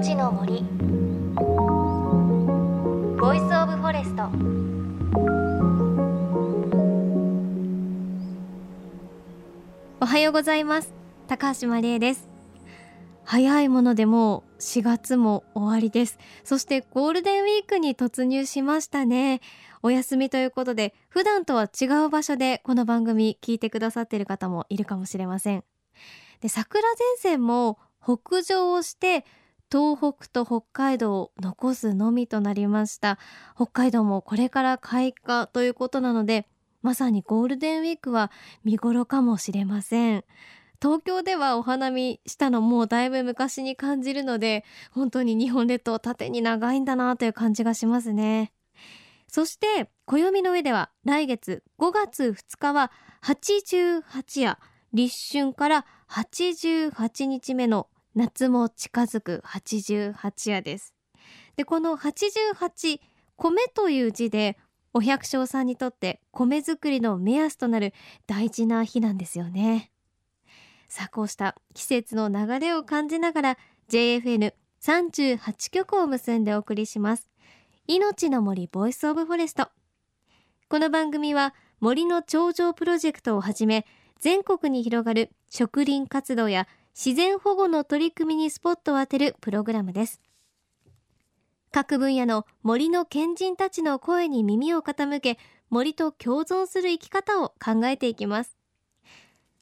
命の森。 Voice of Forest。おはようございます。高橋真理恵です。早いものでもう4月も終わりです。そしてゴールデンウィークに突入しましたね。お休みということで普段とは違う場所でこの番組聞いてくださっている方もいるかもしれません。で桜前線も北上をして東北と北海道を残すのみとなりました。北海道もこれから開花ということなのでまさにゴールデンウィークは見頃かもしれません。東京ではお花見したのもうだいぶ昔に感じるので本当に日本列島縦に長いんだなという感じがしますね。そして暦の上では来月5月2日は88夜立春から88日目の夏も近づく88夜です。でこの88米という字でお百姓さんにとって米作りの目安となる大事な日なんですよね。さあこうした季節の流れを感じながら JFN38 曲を結んでお送りします。命の森 Voice of Forest。この番組は森の頂上プロジェクトをはじめ全国に広がる植林活動や自然保護の取り組みにスポットを当てるプログラムです。各分野の森の賢人たちの声に耳を傾け森と共存する生き方を考えていきます。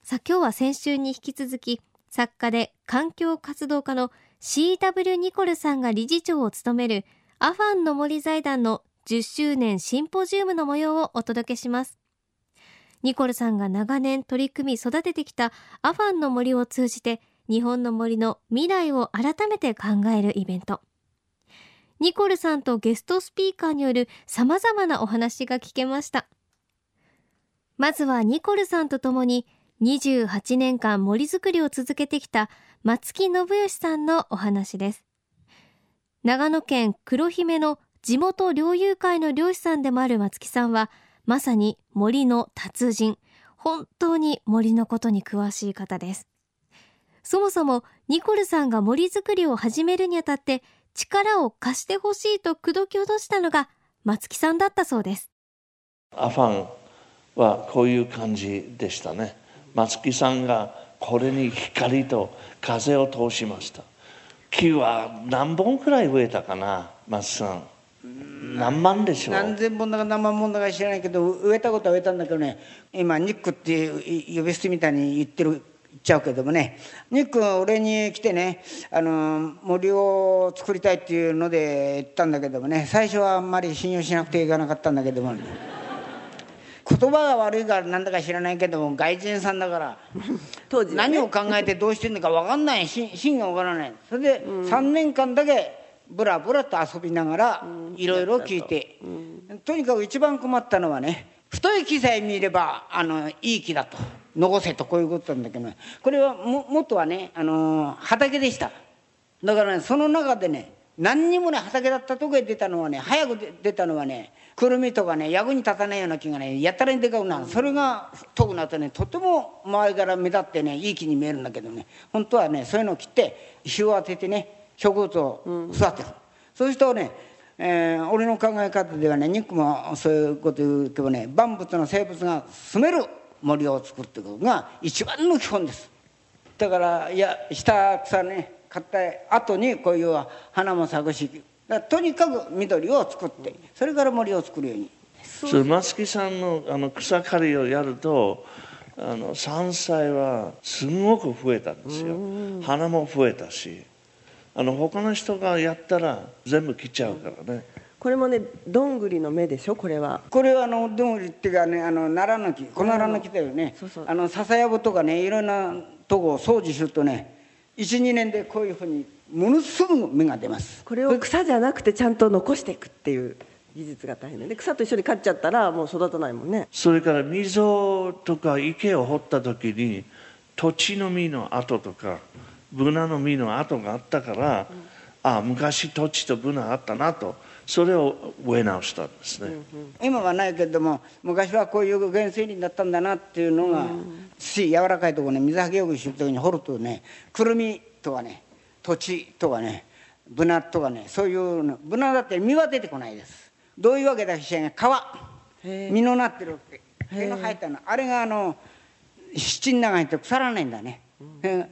さあ今日は先週に引き続き作家で環境活動家の CW ニコルさんが理事長を務めるアファンの森財団の10周年シンポジウムの模様をお届けします。ニコルさんが長年取り組み育ててきたアファンの森を通じて日本の森の未来を改めて考えるイベント。ニコルさんとゲストスピーカーによる様々なお話が聞けました。まずはニコルさんと共に28年間森づくりを続けてきた松木信義さんのお話です。長野県黒姫の地元猟友会の漁師さんでもある松木さんはまさに森の達人。本当に森のことに詳しい方です。そもそもニコルさんが森づくりを始めるにあたって力を貸してほしいと口説き落としたのが松木さんだったそうです。アファンはこういう感じでしたね。松木さんがこれに光と風を通しました。木は何本くらい植えたかな松さん。何万でしょう？何千本だか何万本だか知らないけど植えたことは植えたんだけどね今ニックっていう呼び捨てみたいに言ってる言っちゃうけどもねニックが俺に来てねあの森を作りたいっていうので言ったんだけどもね最初はあんまり信用しなくていかなかったんだけども、ね、言葉が悪いからなんだか知らないけども外人さんだから当時、ね、何を考えてどうしてんのか分かんない芯が分からない。それで3年間だけぶらぶらと遊びながらいろいろ聞いて、とにかく一番困ったのはね太い木さえ見ればあのいい木だと。残せとこういうことなんだけど、ね、これはも元はねあの畑でした。だからねその中でね何にもね畑だったとこへ出たのはね早く出たのはねくるみとかね役に立たないような木がねやったらにでかくなる。それが遠くなってねとても周りから目立ってねいい木に見えるんだけどね。本当はねそういうのを切って日を当ててね植物を育てる、うん、そうするとね、えー、俺の考え方ではね肉もそういうこと言うけどね万物の生物が住める森を作っていくことが一番の基本です。だからいや下草ね買った後にこういう花も咲くしとにかく緑を作ってそれから森を作るように。そう松木さんのあの草刈りをやるとあの山菜はすごく増えたんですよ。花も増えたしあの他の人がやったら全部切っちゃうからね。これもねどんぐりの芽でしょ？これは。これはあのどんぐりっていうかねあの奈良の木。小奈良の木だよね。あの笹やぶとかねいろんなとこを掃除するとね12年でこういうふうにものすぐ芽が出ます。これを草じゃなくてちゃんと残していくっていう技術が大変で草と一緒に刈っちゃったらもう育たないもんね。それから溝とか池を掘った時に土地の実の跡とかブナの実の跡があったから、うん、ああ昔土地とブナあったなと。それを植え直したんですね、うんうん、今はないけれども昔はこういう原生林だったんだなっていうのが、うん、土柔らかいところね水はけよくする時に掘るとねくるみとかね土地とかねブナとかねそういうのブナだって実は出てこないです。どういうわけだし皮。実のなってる毛の生えたの。あれがあの七に入って腐らないんだね、うん、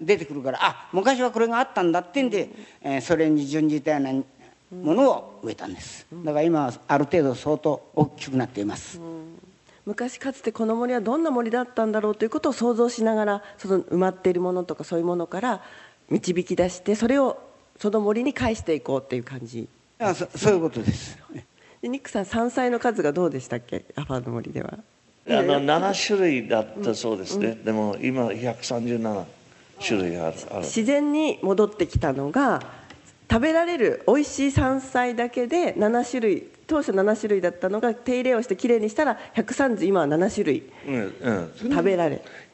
出てくるからあ昔はこれがあったんだってんで、えー、それに準じたようなものを植えたんです。だから今はある程度相当大きくなっています、昔かつてこの森はどんな森だったんだろうということを想像しながらその埋まっているものとかそういうものから導き出してそれをその森に返していこうっていう感じ。あそそういうことです。でニックさん山菜の数がどうでしたっけ？アファーの森ではあの7種類だったそうですね、うん、でも今137種類ある自然に戻ってきたのが食べられる美味しい山菜だけで7種類当初7種類だったのが手入れをしてきれいにしたら130今は7種類食べられる、うんうん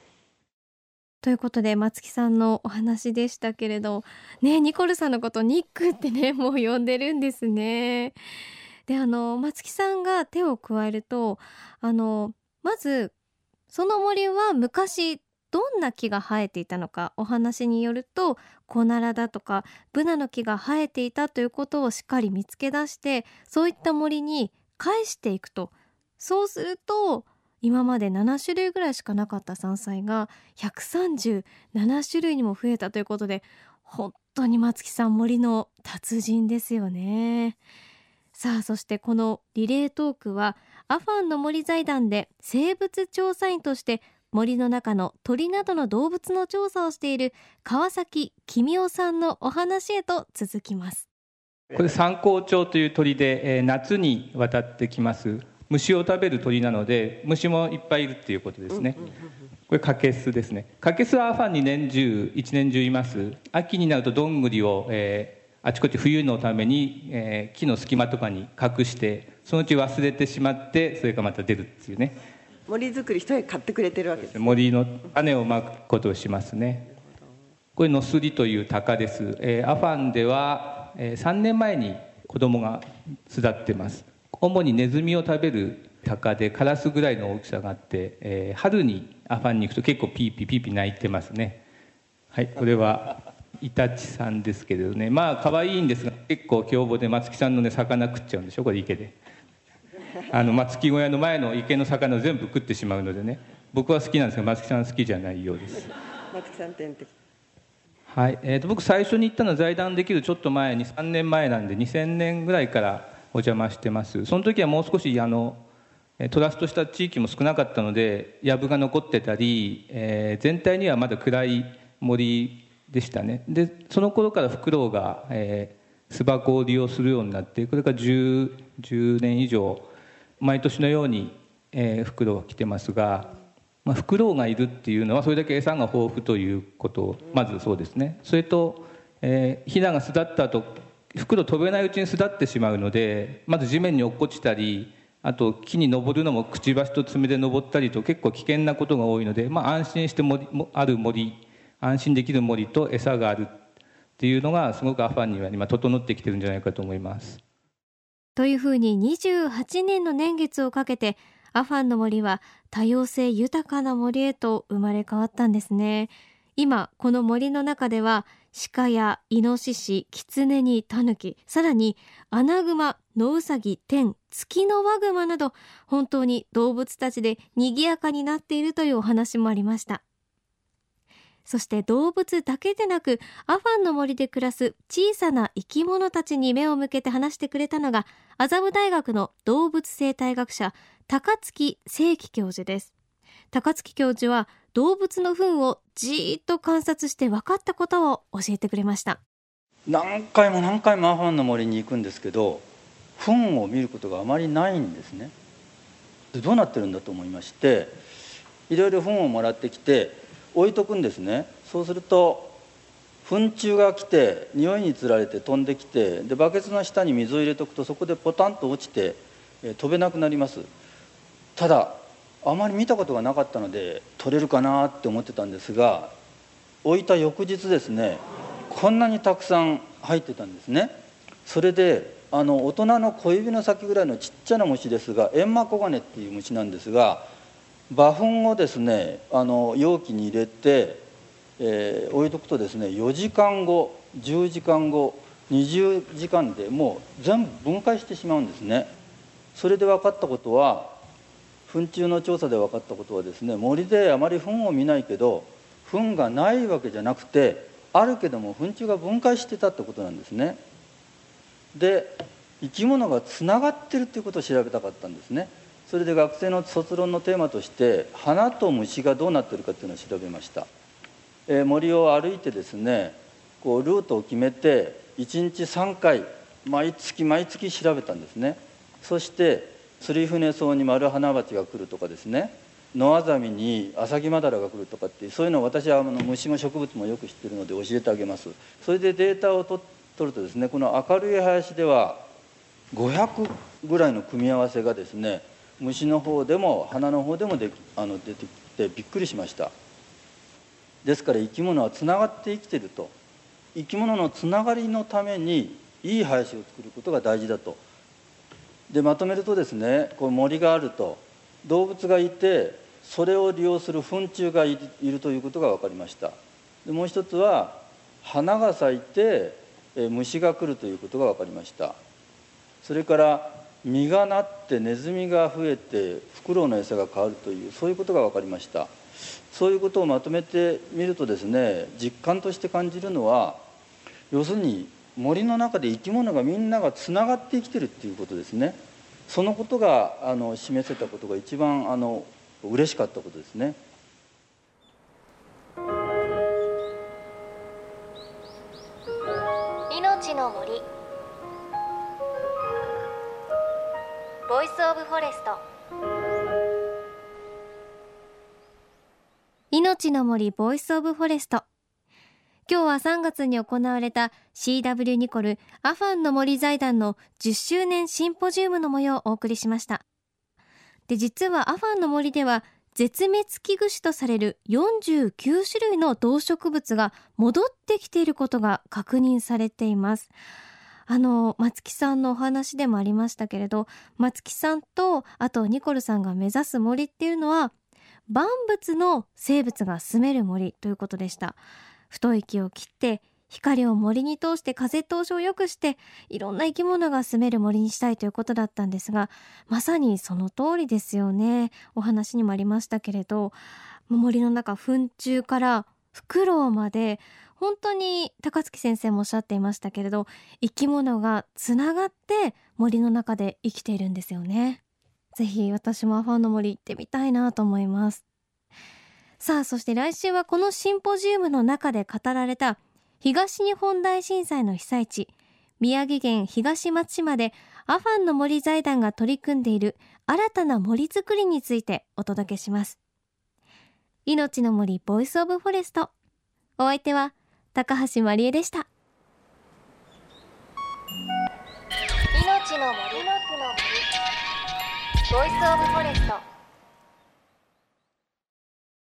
ということで松木さんのお話でしたけれどねニコルさんのことニックってね もう呼んでるんですね。であの松木さんが手を加えるとあのまずその森は昔どんな木が生えていたのかお話によるとコナラだとかブナの木が生えていたということをしっかり見つけ出してそういった森に返していくとそうすると今まで7種類ぐらいしかなかった山菜が137種類にも増えたということで本当に松木さん森の達人ですよね。さあそしてこのリレートークはアファンの森財団で生物調査員として森の中の鳥などの動物の調査をしている川崎君夫さんのお話へと続きます。これ三光鳥という鳥で、えー、夏に渡ってきます。虫を食べる鳥なので虫もいっぱいいるっていうことですね。これカケスですね。カケスはアファンに年中一年中います。秋になるとどんぐりを、えーあちこち冬のために、えー、木の隙間とかに隠してそのうち忘れてしまってそれがまた出るっていうね。森作り一重買ってくれてるわけです、ね、森の種をまくことをしますね。これノスリという鷹です、えー、アファンでは、えー、3年前に子供が巣立ってます。主にネズミを食べる鷹でカラスぐらいの大きさがあって、えー、春にアファンに行くと結構ピーピーピーピー鳴いてますね。はいこれはイタチさんですけれどね。まあ可愛いんですが結構凶暴で松木さんのね魚食っちゃうんでしょ？これ池で。あの松木小屋の前の池の魚を全部食ってしまうのでね。僕は好きなんですが松木さん好きじゃないようです。松木さん天敵はい。えーと、僕最初に行ったのは財団できるちょっと前に3年前なんで2000年ぐらいからお邪魔してます。その時はもう少しあのトラストした地域も少なかったので藪が残ってたり、えー、全体にはまだ暗い森でしたね。でその頃からフクロウが、えー、巣箱を利用するようになってこれから 10, 10年以上毎年のように、えー、フクロウが来てますが、まあ、フクロウがいるっていうのはそれだけ餌が豊富ということまずそうですね。それと、えー、ヒナが巣立った後フクロウ飛べないうちに巣立ってしまうのでまず地面に落っこちたりあと木に登るのもくちばしと爪で登ったりと結構危険なことが多いので、まあ、安心して森ある森安心できる森と餌があるっていうのがすごくアファンには今整ってきてるんじゃないかと思います。というふうに28年の年月をかけてアファンの森は多様性豊かな森へと生まれ変わったんですね。今この森の中では鹿やイノシシ、キツネにタヌキ、さらにアナグマ、ノウサギ、テン、ツキノワグマなど本当に動物たちで賑やかになっているというお話もありました。そして動物だけでなくアファンの森で暮らす小さな生き物たちに目を向けて話してくれたのが麻布大学の動物生態学者高槻正樹教授です。高槻教授は動物の糞をじーっと観察して分かったことを教えてくれました。何回も何回もアファンの森に行くんですけど糞を見ることがあまりないんですね。どうなってるんだと思いましていろいろ糞をもらってきて置いとくんですね。そうすると糞虫が来て匂いにつられて飛んできてでバケツの下に水を入れとくとそこでポタンと落ちて、え飛べなくなります。ただあまり見たことがなかったので取れるかなって思ってたんですが置いた翌日ですねこんなにたくさん入ってたんですね。それであの大人の小指の先ぐらいのちっちゃな虫ですがエンマコガネっていう虫なんですが馬糞をですねあの容器に入れて、えー、置いとくとですね4時間後10時間後20時間でもう全部分解してしまうんですね。それで分かったことは糞虫の調査で分かったことはですね森であまり糞を見ないけど糞がないわけじゃなくてあるけども糞虫が分解してたってことなんですね。で生き物がつながってるっていうことを調べたかったんですね。それで学生の卒論のテーマとして花と虫がどうなってるかっていうのを調べました、えー、森を歩いてですねこうルートを決めて1日3回毎月毎月調べたんですね。そして釣り船草に丸花鉢が来るとかですね野アザミにアサギマダラが来るとかってそういうのを私はあの虫も植物もよく知ってるので教えてあげます。それでデータを取るとですねこの明るい林では500ぐらいの組み合わせがですね虫の方でも花の方でもであの出てきてびっくりしました。ですから生き物はつながって生きてると。生き物のつながりのためにいい林を作ることが大事だと。でまとめるとですねこう森があると動物がいてそれを利用する糞虫がいるということが分かりました。でもう一つは花が咲いて虫が来るということが分かりました。それから実がなってネズミが増えてフクロウの餌が変わるというそういうことが分かりましたそういうことをまとめてみるとですね実感として感じるのは要するに森の中で生き物がみんながつながって生きてるっていうことですねそのことがあの示せたことが一番あの嬉しかったことですね命の森ス of Forest 命の森 Voice of Forest 今日は3月に行われた CW ニコルアファンの森財団の10周年シンポジウムの模様をお送りしました。で実はアファンの森では絶滅危惧種とされる49種類の動植物が戻ってきていることが確認されています。あの松木さんのお話でもありましたけれど松木さんとあとニコルさんが目指す森っていうのは万物の生物が住める森ということでした。太い木を切って光を森に通して風通しを良くしていろんな生き物が住める森にしたいということだったんですがまさにその通りですよね。お話にもありましたけれど森の中糞虫からフクロウまで本当に高槻先生もおっしゃっていましたけれど生き物がつながって森の中で生きているんですよね。ぜひ私もアファンの森行ってみたいなと思います。さあそして来週はこのシンポジウムの中で語られた東日本大震災の被災地宮城県東松島でアファンの森財団が取り組んでいる新たな森づくりについてお届けします。命の森 Voice of Forest。お相手は高橋まりえでした。命の森。の木の森 Voice of Fo rest